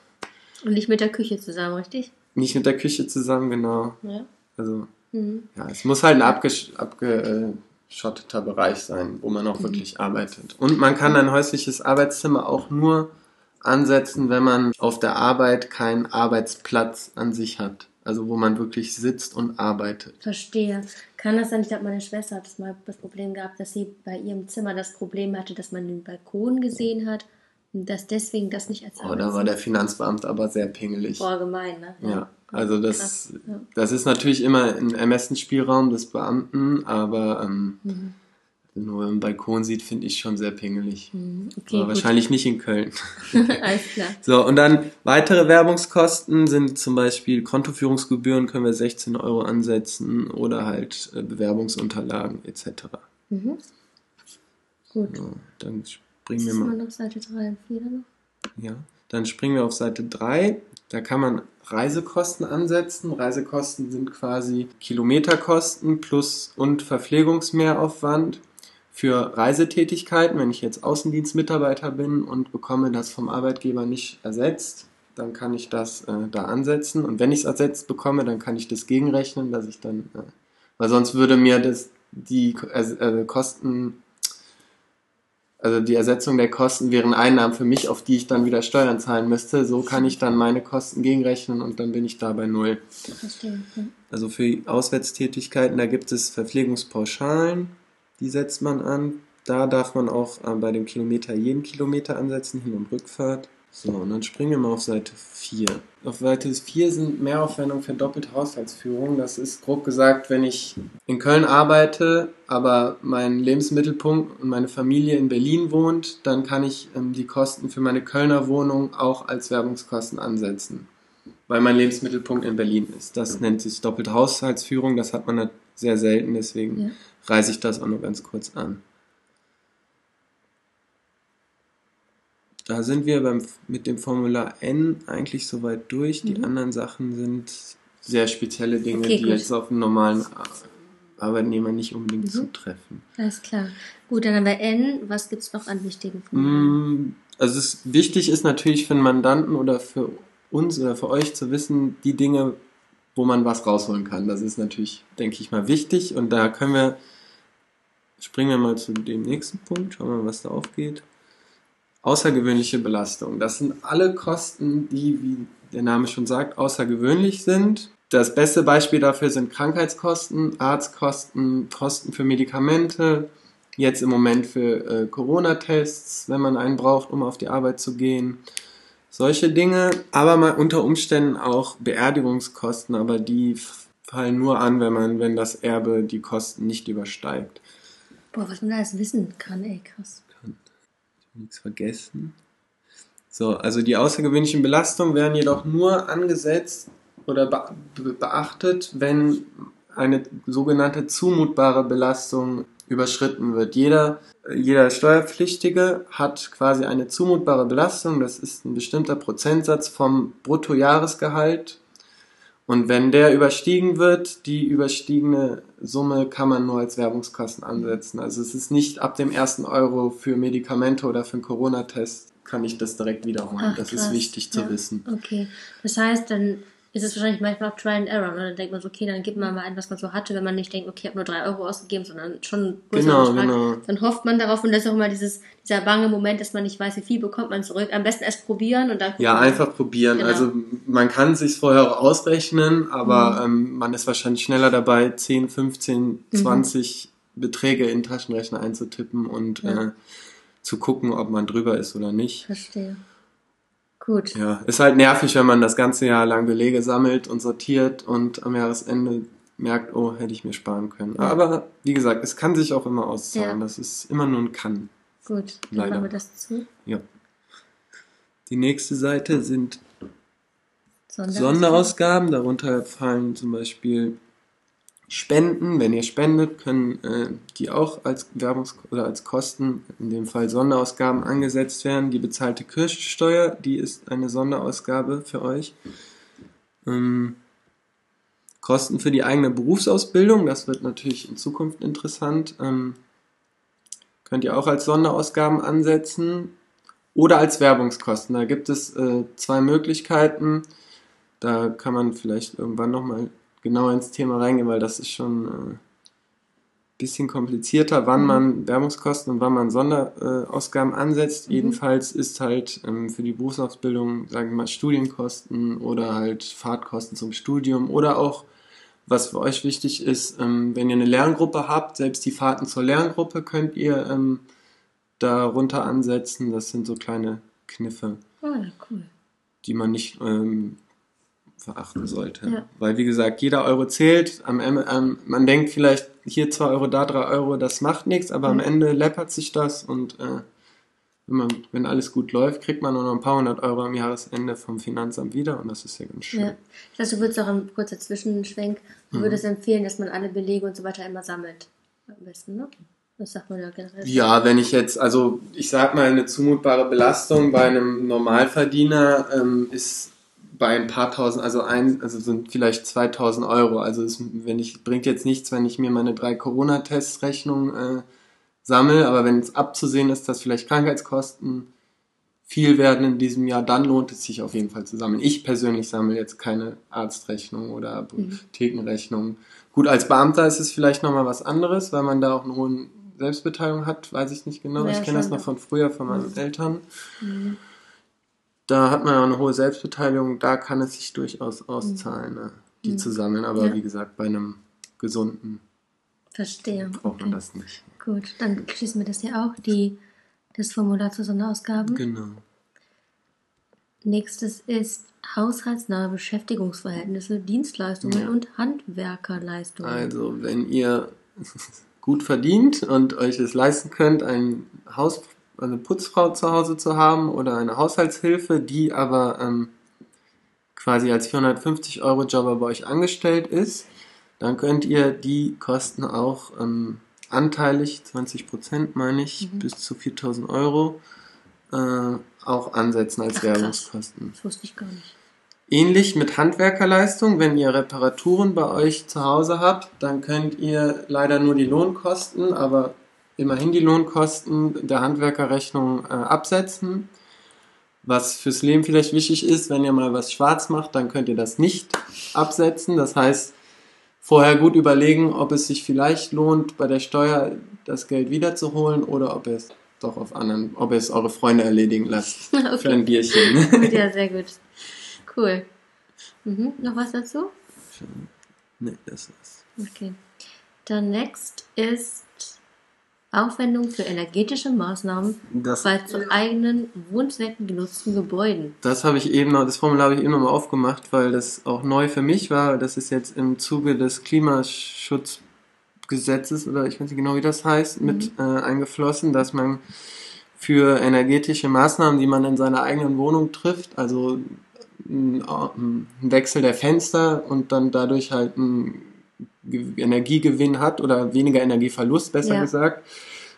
Und nicht mit der Küche zusammen, richtig? Nicht mit der Küche zusammen, genau. Ja. Also, Mhm. ja, es muss halt ein abgesch abgeschotteter Bereich sein, wo man auch wirklich arbeitet. Und man kann ein häusliches Arbeitszimmer auch nur ansetzen, wenn man auf der Arbeit keinen Arbeitsplatz an sich hat. Also wo man wirklich sitzt und arbeitet. Verstehe. Kann das sein? Ich glaube, meine Schwester hat das mal das Problem gehabt, dass sie bei ihrem Zimmer das Problem hatte, dass man den Balkon gesehen hat dass deswegen das nicht als Oh, da war der Finanzbeamte aber sehr pingelig. Boah, gemein, ne? Ja, also das, ja. das ist natürlich immer ein Ermessensspielraum des Beamten, aber ähm, Mhm. nur im Balkon sieht, finde ich schon sehr pingelig. Mhm. Okay, aber wahrscheinlich nicht in Köln. Alles klar. So, und dann weitere Werbungskosten sind zum Beispiel Kontoführungsgebühren können wir 16 Euro ansetzen oder halt äh, Bewerbungsunterlagen etc. Mhm. Gut. So, dann springen wir mal. noch Seite 3 und 4 noch? Ja, dann springen wir auf Seite 3. Da kann man Reisekosten ansetzen. Reisekosten sind quasi Kilometerkosten plus und Verpflegungsmehraufwand für Reisetätigkeiten. Wenn ich jetzt Außendienstmitarbeiter bin und bekomme das vom Arbeitgeber nicht ersetzt, dann kann ich das äh, da ansetzen. Und wenn ich es ersetzt bekomme, dann kann ich das gegenrechnen, dass ich dann, äh, weil sonst würde mir das die äh, äh, Kosten also die Ersetzung der Kosten wären Einnahmen für mich, auf die ich dann wieder Steuern zahlen müsste. So kann ich dann meine Kosten gegenrechnen und dann bin ich da bei null. Verstehe. Also für Auswärtstätigkeiten, da gibt es Verpflegungspauschalen, die setzt man an. Da darf man auch äh, bei dem Kilometer jeden Kilometer ansetzen, Hin- und Rückfahrt. So, und dann springen wir mal auf Seite 4. Auf Seite 4 sind Mehraufwendungen für doppelte Haushaltsführung. Das ist grob gesagt, wenn ich in Köln arbeite, aber mein Lebensmittelpunkt und meine Familie in Berlin wohnt, dann kann ich ähm, die Kosten für meine Kölner Wohnung auch als Werbungskosten ansetzen weil mein Lebensmittelpunkt in Berlin ist. Das nennt sich doppelte Haushaltsführung, das hat man halt sehr selten, deswegen Ja. reiße ich das auch nur ganz kurz an. Da sind wir beim, mit dem Formular N eigentlich soweit durch. Die Mhm. anderen Sachen sind sehr spezielle Dinge, Okay, die gut. jetzt auf einen normalen Arbeitnehmer nicht unbedingt Mhm. zutreffen. Alles klar. Gut, dann haben wir N. Was gibt es noch an wichtigen Formularen? Mm, Also es wichtig ist natürlich für einen Mandanten oder für uns oder für euch zu wissen, die Dinge, wo man was rausholen kann. Das ist natürlich, denke ich mal, wichtig. Und da können wir, springen wir mal zu dem nächsten Punkt, schauen wir mal, was da aufgeht. Außergewöhnliche Belastung. Das sind alle Kosten, die, wie der Name schon sagt, außergewöhnlich sind. Das beste Beispiel dafür sind Krankheitskosten, Arztkosten, Kosten für Medikamente, jetzt im Moment für äh, Corona-Tests, wenn man einen braucht, um auf die Arbeit zu gehen. Solche Dinge, aber mal unter Umständen auch Beerdigungskosten, aber die fallen nur an, wenn man, wenn das Erbe die Kosten nicht übersteigt. Boah, was man da alles wissen kann, ey, krass. Nichts vergessen. So, also die außergewöhnlichen Belastungen werden jedoch nur angesetzt oder be be beachtet, wenn eine sogenannte zumutbare Belastung überschritten wird. Jeder, jeder Steuerpflichtige hat quasi eine zumutbare Belastung, das ist ein bestimmter Prozentsatz vom Bruttojahresgehalt. Und wenn der überstiegen wird, die überstiegene Summe kann man nur als Werbungskosten ansetzen. Also es ist nicht ab dem ersten Euro für Medikamente oder für einen Corona-Test kann ich das direkt wiederholen. Ach, das krass. ist wichtig zu Ja. wissen. Okay. Das heißt, dann ist es wahrscheinlich manchmal auch Try and Error. Ne? Dann denkt man so, okay, dann gibt man mal ein, was man so hatte, wenn man nicht denkt, okay, ich habe nur drei Euro ausgegeben, sondern schon Genau, Betrag. genau. Dann hofft man darauf und das ist auch immer dieses, dieser bange Moment, dass man nicht weiß, wie viel bekommt man zurück. Am besten erst probieren und dann. Ja, einfach probieren. Genau. Also man kann es sich vorher auch ausrechnen, aber Mhm. ähm, man ist wahrscheinlich schneller dabei, 10, 15, 20 Beträge in Taschenrechner einzutippen und Ja. äh, zu gucken, ob man drüber ist oder nicht. Verstehe. Gut. Ja, ist halt nervig, wenn man das ganze Jahr lang Belege sammelt und sortiert und am Jahresende merkt, oh, hätte ich mir sparen können. Aber wie gesagt, es kann sich auch immer auszahlen. Ja. Das ist immer nur ein Kann. Gut. Dann Leider. machen wir das zu. Ja. Die nächste Seite sind Sonderausgaben. Sonderausgaben. Darunter fallen zum Beispiel Spenden. Wenn ihr spendet, können äh, die auch als Werbungs- oder als Kosten, in dem Fall Sonderausgaben, angesetzt werden. Die bezahlte Kirchensteuer, die ist eine Sonderausgabe für euch. Ähm, Kosten für die eigene Berufsausbildung, das wird natürlich in Zukunft interessant. Ähm, könnt ihr auch als Sonderausgaben ansetzen oder als Werbungskosten. Da gibt es äh, zwei Möglichkeiten. Da kann man vielleicht irgendwann nochmal genau ins Thema reingehen, weil das ist schon ein äh, bisschen komplizierter, wann mhm. man Werbungskosten und wann man Sonderausgaben ansetzt. Mhm. Jedenfalls ist halt ähm, für die Berufsausbildung, sagen wir mal, Studienkosten oder halt Fahrtkosten zum Studium oder auch was für euch wichtig ist, ähm, wenn ihr eine Lerngruppe habt, selbst die Fahrten zur Lerngruppe könnt ihr ähm, darunter ansetzen. Das sind so kleine Kniffe, oh, cool. die man nicht ähm, verachten sollte. Ja. Weil, wie gesagt, jeder Euro zählt. Am, am, man denkt vielleicht, hier 2 Euro, da 3 Euro, das macht nichts, aber mhm. am Ende läppert sich das und äh, wenn, man, wenn alles gut läuft, kriegt man nur noch ein paar hundert Euro am Jahresende vom Finanzamt wieder und das ist ja ganz schön. Ja. Ich weiß, du würdest auch ein kurzer Zwischenschwenk, du mhm. würdest empfehlen, dass man alle Belege und so weiter immer sammelt. Am besten, ne? Das sagt man ja generell. Ja, wenn ich jetzt, also ich sag mal, eine zumutbare Belastung bei einem Normalverdiener ähm, ist bei ein paar tausend, also ein, also sind vielleicht 2000 Euro. Also es, wenn ich, bringt jetzt nichts, wenn ich mir meine drei Corona-Testrechnungen äh, sammle, aber wenn es abzusehen ist, dass vielleicht Krankheitskosten viel werden in diesem Jahr, dann lohnt es sich auf jeden Fall zu sammeln. Ich persönlich sammle jetzt keine Arztrechnung oder Apothekenrechnung. Gut, als Beamter ist es vielleicht nochmal was anderes, weil man da auch eine hohe Selbstbeteiligung hat, weiß ich nicht genau. Ja, ich kenne das noch von früher, von meinen mhm. Eltern. Mhm da hat man ja eine hohe Selbstbeteiligung, da kann es sich durchaus auszahlen, ne, die mhm. zu sammeln. Aber ja. wie gesagt, bei einem gesunden Verstehe. braucht man das nicht. Gut, dann schließen wir das ja auch, die, das Formular zur Sonderausgaben. Genau. Nächstes ist haushaltsnahe Beschäftigungsverhältnise, Dienstleistungen ja. und Handwerkerleistungen. Also, wenn ihr gut verdient und euch es leisten könnt, ein Haus eine Putzfrau zu Hause zu haben oder eine Haushaltshilfe, die aber ähm, quasi als 450 Euro Jobber bei euch angestellt ist, dann könnt ihr die Kosten auch ähm, anteilig, 20 Prozent meine ich, mhm. bis zu 4000 Euro äh, auch ansetzen als Ach, Werbungskosten. Das wusste ich gar nicht. Ähnlich mit Handwerkerleistung, wenn ihr Reparaturen bei euch zu Hause habt, dann könnt ihr leider nur die Lohnkosten, aber immerhin die Lohnkosten der Handwerkerrechnung äh, absetzen. Was fürs Leben vielleicht wichtig ist, wenn ihr mal was schwarz macht, dann könnt ihr das nicht absetzen. Das heißt, vorher gut überlegen, ob es sich vielleicht lohnt, bei der Steuer das Geld wiederzuholen oder ob es doch auf anderen, ob ihr es eure Freunde erledigen lasst. okay. Für ein Bierchen. ja, sehr gut. Cool. Mhm. Noch was dazu? Nee, das war's. Okay. Dann next ist Aufwendung für energetische Maßnahmen das, bei zu eigenen Wohnzwecken genutzten Gebäuden. Das habe ich eben noch, das Formular habe ich eben noch mal aufgemacht, weil das auch neu für mich war. Das ist jetzt im Zuge des Klimaschutzgesetzes oder ich weiß nicht genau, wie das heißt, mhm. mit äh, eingeflossen, dass man für energetische Maßnahmen, die man in seiner eigenen Wohnung trifft, also ein, ein Wechsel der Fenster und dann dadurch halt ein Energiegewinn hat oder weniger Energieverlust, besser ja. gesagt,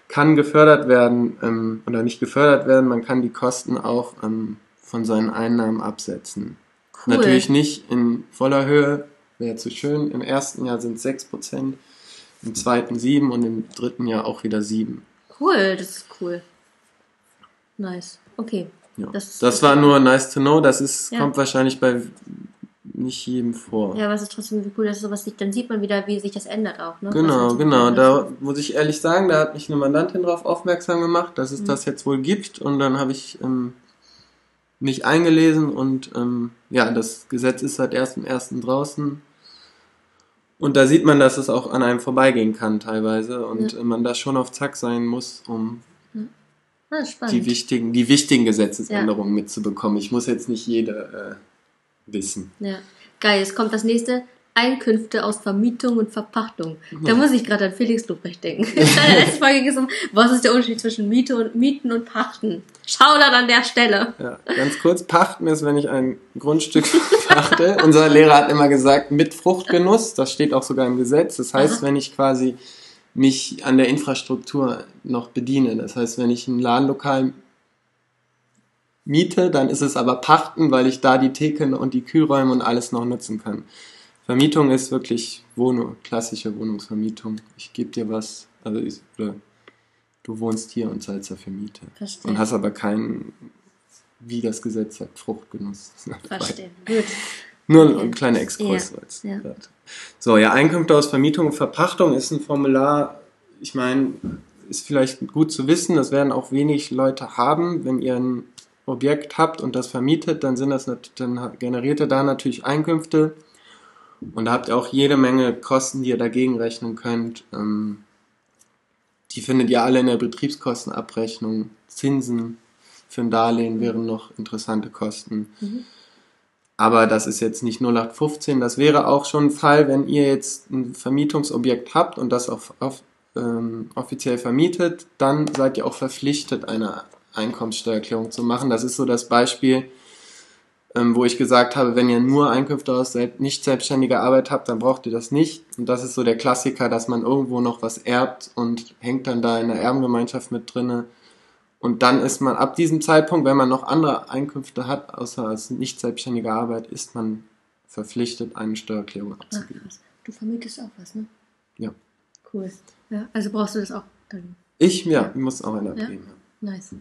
kann gefördert werden ähm, oder nicht gefördert werden. Man kann die Kosten auch ähm, von seinen Einnahmen absetzen. Cool. Natürlich nicht in voller Höhe, wäre zu schön. Im ersten Jahr sind es 6%, im zweiten 7 und im dritten Jahr auch wieder 7. Cool, das ist cool. Nice. Okay. Ja. Das, das war nur nice to know. Das ist, ja. kommt wahrscheinlich bei nicht jedem vor. Ja, aber es ist trotzdem cool, dass sowas sich, dann sieht man wieder, wie sich das ändert auch, ne? Genau, genau. Da muss ich ehrlich sagen, da hat mich eine Mandantin darauf aufmerksam gemacht, dass es mhm. das jetzt wohl gibt und dann habe ich ähm, mich eingelesen und ähm, ja, das Gesetz ist seit 1.1. draußen. Und da sieht man, dass es auch an einem vorbeigehen kann teilweise und ja. man da schon auf Zack sein muss, um ja. die wichtigen, die wichtigen Gesetzesänderungen ja. mitzubekommen. Ich muss jetzt nicht jede äh, wissen. Ja. Geil, jetzt kommt das nächste. Einkünfte aus Vermietung und Verpachtung. Da muss ich gerade an Felix Lobrecht denken. In der letzten Folge ging es um, was ist der Unterschied zwischen Miete und Mieten und Pachten? Schau dann an der Stelle. Ja, ganz kurz, Pachten ist, wenn ich ein Grundstück pachte. Unser Lehrer hat immer gesagt, mit Fruchtgenuss, das steht auch sogar im Gesetz. Das heißt, Aha. wenn ich quasi mich an der Infrastruktur noch bediene. Das heißt, wenn ich ein Ladenlokal miete, dann ist es aber Pachten, weil ich da die Theken und die Kühlräume und alles noch nutzen kann. Vermietung ist wirklich Wohnung, klassische Wohnungsvermietung. Ich gebe dir was, also ich, du wohnst hier und zahlst dafür Miete. Verstehe. Und hast aber keinen, wie das Gesetz sagt, Fruchtgenuss. Verstehe. Gut. Nur ein Okay. kleiner Exkurs. Ja, ja. So, ja, Einkünfte aus Vermietung und Verpachtung ist ein Formular, ich meine, ist vielleicht gut zu wissen, das werden auch wenig Leute haben. Wenn ihr ein Objekt habt und das vermietet, dann sind das dann generiert ihr da natürlich Einkünfte und da habt ihr auch jede Menge Kosten, die ihr dagegen rechnen könnt. Ähm, die findet ihr alle in der Betriebskostenabrechnung. Zinsen für ein Darlehen wären noch interessante Kosten. Mhm. Aber das ist jetzt nicht 0815. Das wäre auch schon ein Fall, wenn ihr jetzt ein Vermietungsobjekt habt und das auf, auf, ähm, offiziell vermietet, dann seid ihr auch verpflichtet, eine Einkommenssteuererklärung zu machen. Das ist so das Beispiel, ähm, wo ich gesagt habe, wenn ihr nur Einkünfte aus nicht selbstständiger Arbeit habt, dann braucht ihr das nicht. Und das ist so der Klassiker, dass man irgendwo noch was erbt und hängt dann da in der Erbengemeinschaft mit drinne. Und dann ist man ab diesem Zeitpunkt, wenn man noch andere Einkünfte hat, außer als nicht selbstständige Arbeit, ist man verpflichtet, eine Steuererklärung Ach, abzugeben. krass. Du vermietest auch was, ne? Ja. Cool. Ja, also brauchst du das auch dann. Ich, ja, muss auch eine abgeben. Ja. Nice.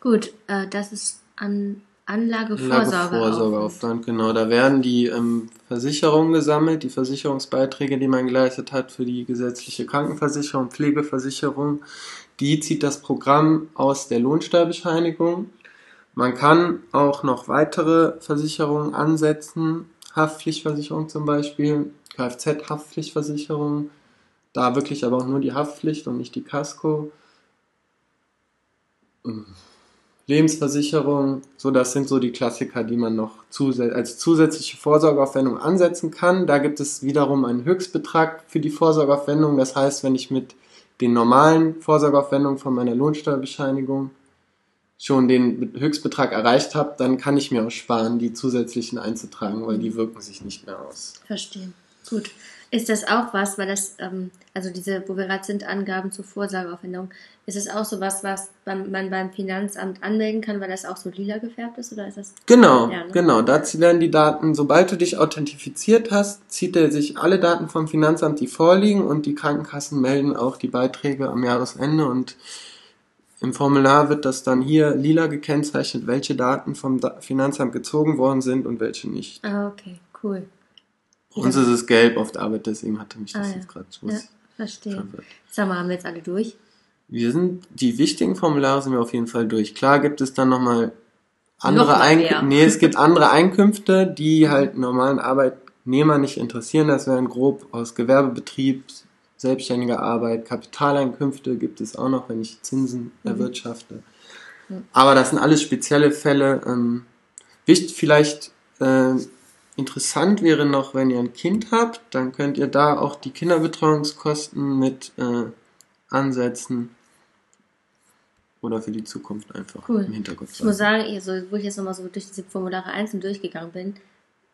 Gut, äh, das ist an Anlagevorsorge. Vorsorgeaufwand, genau. Da werden die ähm, Versicherungen gesammelt, die Versicherungsbeiträge, die man geleistet hat für die gesetzliche Krankenversicherung, Pflegeversicherung. Die zieht das Programm aus der Lohnsteuerbescheinigung. Man kann auch noch weitere Versicherungen ansetzen, Haftpflichtversicherung zum Beispiel, Kfz-Haftpflichtversicherung. Da wirklich aber auch nur die Haftpflicht und nicht die Casco. Lebensversicherung, so das sind so die Klassiker, die man noch zusä als zusätzliche Vorsorgeaufwendung ansetzen kann. Da gibt es wiederum einen Höchstbetrag für die Vorsorgeaufwendung. Das heißt, wenn ich mit den normalen Vorsorgeaufwendungen von meiner Lohnsteuerbescheinigung schon den Höchstbetrag erreicht habe, dann kann ich mir auch sparen, die zusätzlichen einzutragen, weil die wirken sich nicht mehr aus. Verstehe. Gut. Ist das auch was, weil das, ähm, also diese, wo wir gerade sind, Angaben zur Vorsorgeaufwendung, ist es auch so was, was beim, man beim Finanzamt anmelden kann, weil das auch so lila gefärbt ist, oder ist das? Genau, Ja, ne? genau. Dazu werden die Daten, sobald du dich authentifiziert hast, zieht er sich alle Daten vom Finanzamt, die vorliegen, und die Krankenkassen melden auch die Beiträge am Jahresende und im Formular wird das dann hier lila gekennzeichnet, welche Daten vom Da- Finanzamt gezogen worden sind und welche nicht. Ah, okay, cool. Uns ist es gelb auf der Arbeit, deswegen hatte mich das Ah, ja. jetzt gerade so Ja, verstehe. verwirrt. Sag mal, haben wir jetzt alle durch? Wir sind, die wichtigen Formulare sind wir auf jeden Fall durch. Klar gibt es dann nochmal andere Noch Einkünfte. Nee, es gibt andere Einkünfte, die halt normalen Arbeitnehmer nicht interessieren. Das wären grob aus Gewerbebetrieb, selbstständiger Arbeit, Kapitaleinkünfte gibt es auch noch, wenn ich Zinsen Mhm. erwirtschafte. Aber das sind alles spezielle Fälle. Ähm, wichtig vielleicht äh, interessant wäre noch, wenn ihr ein Kind habt, dann könnt ihr da auch die Kinderbetreuungskosten mit äh, ansetzen oder für die Zukunft einfach Cool. im Hintergrund. Ich muss sagen, eh, so, wo ich jetzt nochmal so durch diese Formulare einzeln durchgegangen bin,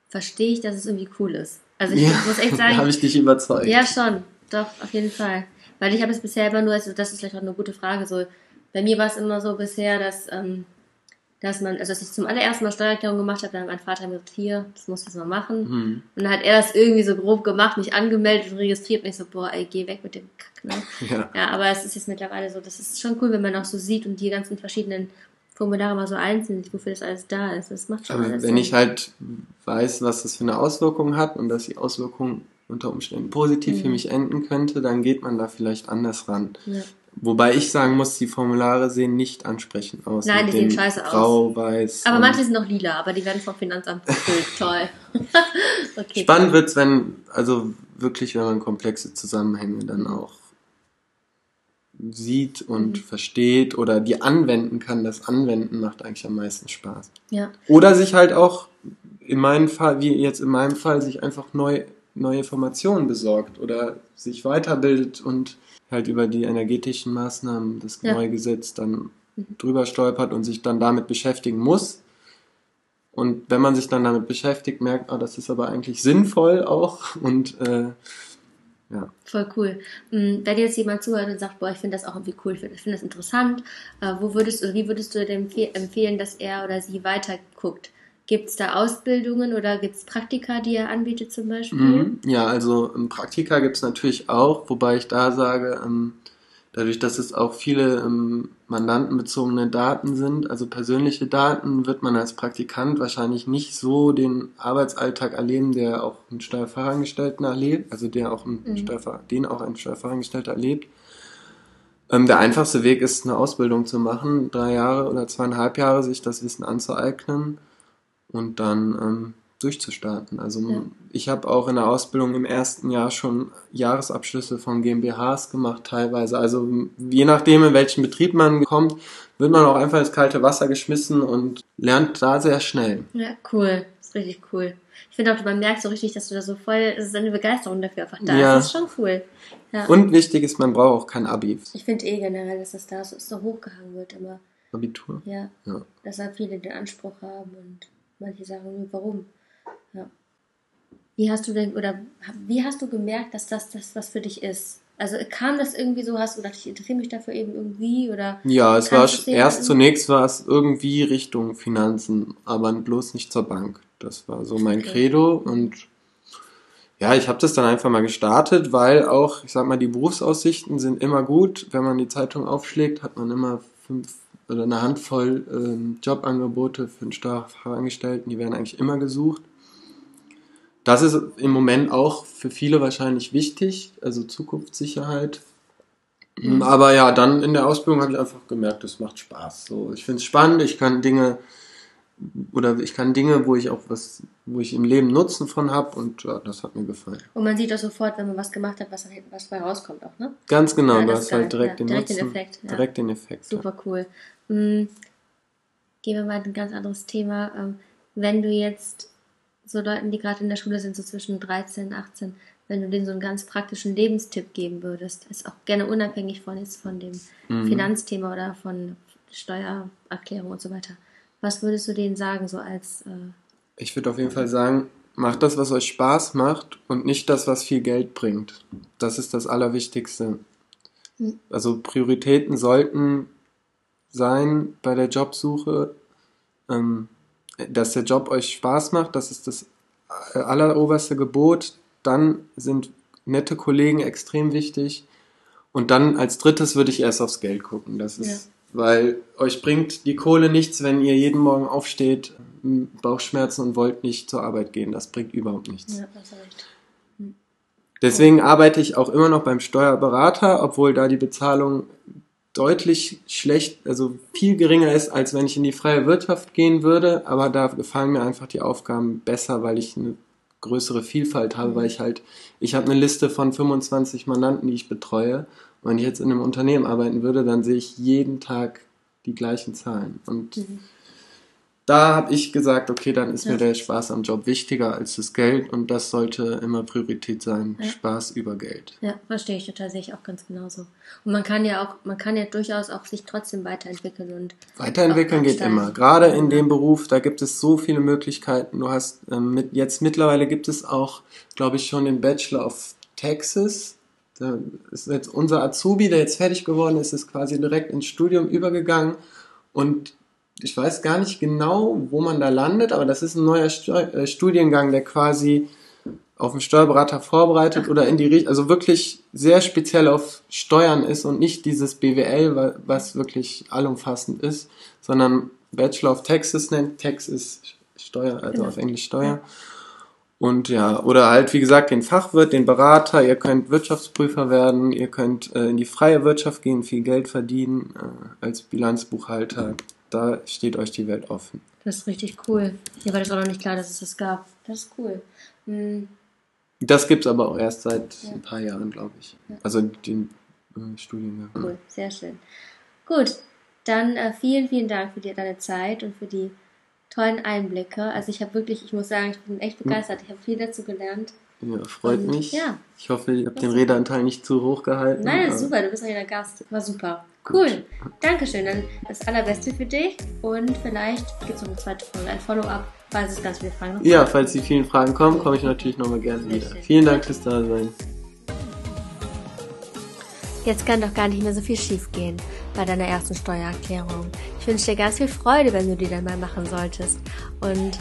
verstehe ich, dass es irgendwie cool ist. Also ich ja, muss echt sagen, habe ich dich überzeugt. Ja, schon. Doch, auf jeden Fall. Weil ich habe es bisher immer nur, also das ist vielleicht auch eine gute Frage, so, bei mir war es immer so bisher, dass, ähm, dass man, also dass ich zum allerersten Mal Steuererklärung gemacht habe, dann hat mein Vater mir gesagt, hier, das musst du jetzt mal machen. Hm. Und dann hat er das irgendwie so grob gemacht, mich angemeldet und registriert und ich so, boah, ey, geh weg mit dem Kack, ne? Ja. Ja, aber es ist jetzt mittlerweile so, das ist schon cool, wenn man auch so sieht und die ganzen verschiedenen Formulare mal so einzeln wofür das alles da ist. Das macht schon Aber alles wenn Sinn. ich halt weiß, was das für eine Auswirkung hat und dass die Auswirkung unter Umständen positiv für Mhm. mich enden könnte, dann geht man da vielleicht anders ran. ja. Wobei ich sagen muss, die Formulare sehen nicht ansprechend aus. Nein, die sehen scheiße aus. Grau, weiß. Aber manche sind noch lila, aber die werden vom Finanzamt gefüllt. Toll. okay. Spannend wird's, wenn, also wirklich, wenn man komplexe Zusammenhänge dann auch sieht und Mhm. versteht oder die anwenden kann. Das Anwenden macht eigentlich am meisten Spaß. Ja. Oder sich halt auch, in meinem Fall, wie jetzt in meinem Fall, sich einfach neu, neue Informationen besorgt oder sich weiterbildet und halt über die energetischen Maßnahmen, das Ja. neue Gesetz dann Mhm. drüber stolpert und sich dann damit beschäftigen muss. Und wenn man sich dann damit beschäftigt, merkt, ah, das ist aber eigentlich sinnvoll auch und äh, ja. Voll cool. Mm, Wenn jetzt jemand zuhört und sagt, boah, ich finde das auch irgendwie cool, ich finde das interessant, äh, wo würdest du, wie würdest du dem empfe- empfehlen, dass er oder sie weiter guckt? Gibt es da Ausbildungen oder gibt es Praktika, die er anbietet zum Beispiel? Mhm. Ja, also ähm, Praktika gibt es natürlich auch, wobei ich da sage, ähm, dadurch, dass es auch viele ähm, mandantenbezogene Daten sind, also persönliche Daten, wird man als Praktikant wahrscheinlich nicht so den Arbeitsalltag erleben, der auch ein Steuerfachangestellten erlebt, also der auch ein Mhm. Steuerver den auch ein Steuerfachangestellter erlebt. Der einfachste Weg ist, eine Ausbildung zu machen, drei Jahre oder zweieinhalb Jahre sich das Wissen anzueignen und dann ähm, durchzustarten. Also Ja. ich habe auch in der Ausbildung im ersten Jahr schon Jahresabschlüsse von GmbHs gemacht teilweise. Also je nachdem, in welchen Betrieb man kommt, wird man auch einfach ins kalte Wasser geschmissen und lernt da sehr schnell. Ja, cool. Das ist richtig cool. Ich finde auch, man merkt so richtig, dass du da so voll, es ist eine Begeisterung dafür einfach da. Ja. Das ist schon cool. Ja. Und wichtig ist, man braucht auch kein Abi. ich finde eh generell, dass das da so, so hochgehangen wird immer. Abitur. Ja. Ja. Deshalb viele den Anspruch haben und manche sagen warum. Ja. Wie hast du denn, oder wie hast du gemerkt, dass das das was für dich ist? Also kam das irgendwie so, hast du gedacht, ich interessiere mich dafür eben irgendwie oder Ja, es war erst zunächst war es irgendwie Richtung Finanzen, aber bloß nicht zur Bank. Das war so mein Okay. Credo und ja, ich habe das dann einfach mal gestartet, weil auch, ich sag mal, die Berufsaussichten sind immer gut. Wenn man die Zeitung aufschlägt, hat man immer fünf oder eine Handvoll ähm, Jobangebote für einen Steuerfachangestellten, die werden eigentlich immer gesucht. Das ist im Moment auch für viele wahrscheinlich wichtig, also Zukunftssicherheit. Mhm. Aber ja, dann in der Ausbildung habe ich einfach gemerkt, es macht Spaß. So, ich finde es spannend, ich kann Dinge oder ich kann Dinge, wo ich auch was, wo ich im Leben Nutzen von habe und ja, das hat mir gefallen. und man sieht auch sofort, wenn man was gemacht hat, was, hinten- was bei rauskommt auch, ne? Ganz genau, Ja, das hast ist halt direkt Ja, den direkt den Nutzen, Effekt, ja. direkt den Effekt. Super cool. Hm, gehen wir mal in ein ganz anderes Thema. Ähm, wenn du jetzt so Leuten, die gerade in der Schule sind, so zwischen 13 und 18, wenn du denen so einen ganz praktischen Lebenstipp geben würdest, ist auch gerne unabhängig von jetzt von dem Mhm. Finanzthema oder von Steuererklärung und so weiter. Was würdest du denen sagen, so als äh, Ich würde auf jeden Fall sagen, macht das, was euch Spaß macht und nicht das, was viel Geld bringt. Das ist das Allerwichtigste. Hm. Also Prioritäten sollten sein bei der Jobsuche, ähm, dass der Job euch Spaß macht, das ist das äh, alleroberste Gebot. Dann sind nette Kollegen extrem wichtig. Und dann als drittes würde ich erst aufs Geld gucken. Das ist, weil euch bringt die Kohle nichts, wenn ihr jeden Morgen aufsteht, Bauchschmerzen und wollt nicht zur Arbeit gehen. Das bringt überhaupt nichts. ja, recht. Deswegen arbeite ich auch immer noch beim Steuerberater, obwohl da die Bezahlung deutlich schlecht, also viel geringer ist, als wenn ich in die freie Wirtschaft gehen würde. Aber da gefallen mir einfach die Aufgaben besser, weil ich eine größere Vielfalt habe, weil ich halt, ich habe eine Liste von 25 Mandanten, die ich betreue. Und wenn ich jetzt in einem Unternehmen arbeiten würde, dann sehe ich jeden Tag die gleichen Zahlen. Und Mhm. Da habe ich gesagt, okay, dann ist Ja. mir der Spaß am Job wichtiger als das Geld und das sollte immer Priorität sein. Ja. Spaß über Geld. Ja, verstehe ich total, sehe ich auch ganz genauso. Und man kann ja auch, man kann ja durchaus auch sich trotzdem weiterentwickeln und Weiterentwickeln geht immer. Gerade in dem Beruf, da gibt es so viele Möglichkeiten. Du hast ähm, mit, jetzt mittlerweile gibt es auch, glaube ich, schon den Bachelor of Taxes. Da ist jetzt unser Azubi, der jetzt fertig geworden ist, ist quasi direkt ins Studium übergegangen und ich weiß gar nicht genau, wo man da landet, aber das ist ein neuer äh, Studiengang, der quasi auf den Steuerberater vorbereitet oder in die Richtung, also wirklich sehr speziell auf Steuern ist und nicht dieses BWL, wa- was wirklich allumfassend ist, sondern Bachelor of Taxes nennt. Tax ist Steuer, also Genau. auf Englisch Steuer. Und ja, oder halt wie gesagt den Fachwirt, den Berater, ihr könnt Wirtschaftsprüfer werden, ihr könnt äh, in die freie Wirtschaft gehen, viel Geld verdienen äh, als Bilanzbuchhalter. Da steht euch die Welt offen. das ist richtig cool. Mir war das auch noch nicht klar, dass es das gab. Das ist cool. Hm, Das gibt's aber auch erst seit Ja. ein paar Jahren, glaube ich. Ja. Also den äh, Studiengang. cool, sehr schön. Gut, dann äh, vielen, vielen Dank für die, deine Zeit und für die tollen Einblicke. Also ich habe wirklich, ich muss sagen, ich bin echt begeistert. Ich habe viel dazu gelernt. Ja, freut Und, mich. ja. Ich hoffe, ihr habt den Redeanteil nicht zu hoch gehalten. Nein, das ist super, du bist ja der Gast. War super. Cool. Dankeschön. Dann das Allerbeste für dich. Und vielleicht gibt es noch eine zweite Folge, ein Follow-up, falls es ganz viele Fragen noch Ja, falls die vielen Fragen kommen, komme ich natürlich nochmal gerne Sehr wieder. schön. Vielen Dank fürs Dasein. Jetzt kann doch gar nicht mehr so viel schiefgehen bei deiner ersten Steuererklärung. Ich wünsche dir ganz viel Freude, wenn du die dann mal machen solltest. Und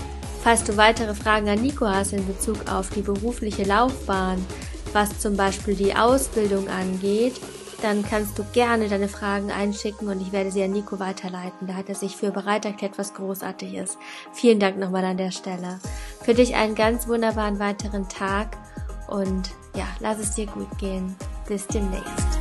Falls du weitere Fragen an Nico hast in Bezug auf die berufliche Laufbahn, was zum Beispiel die Ausbildung angeht, dann kannst du gerne deine Fragen einschicken und ich werde sie an Nico weiterleiten. Da hat er sich für bereit erklärt, was großartig ist. Vielen Dank nochmal an der Stelle. Für dich einen ganz wunderbaren weiteren Tag und ja, lass es dir gut gehen. Bis demnächst.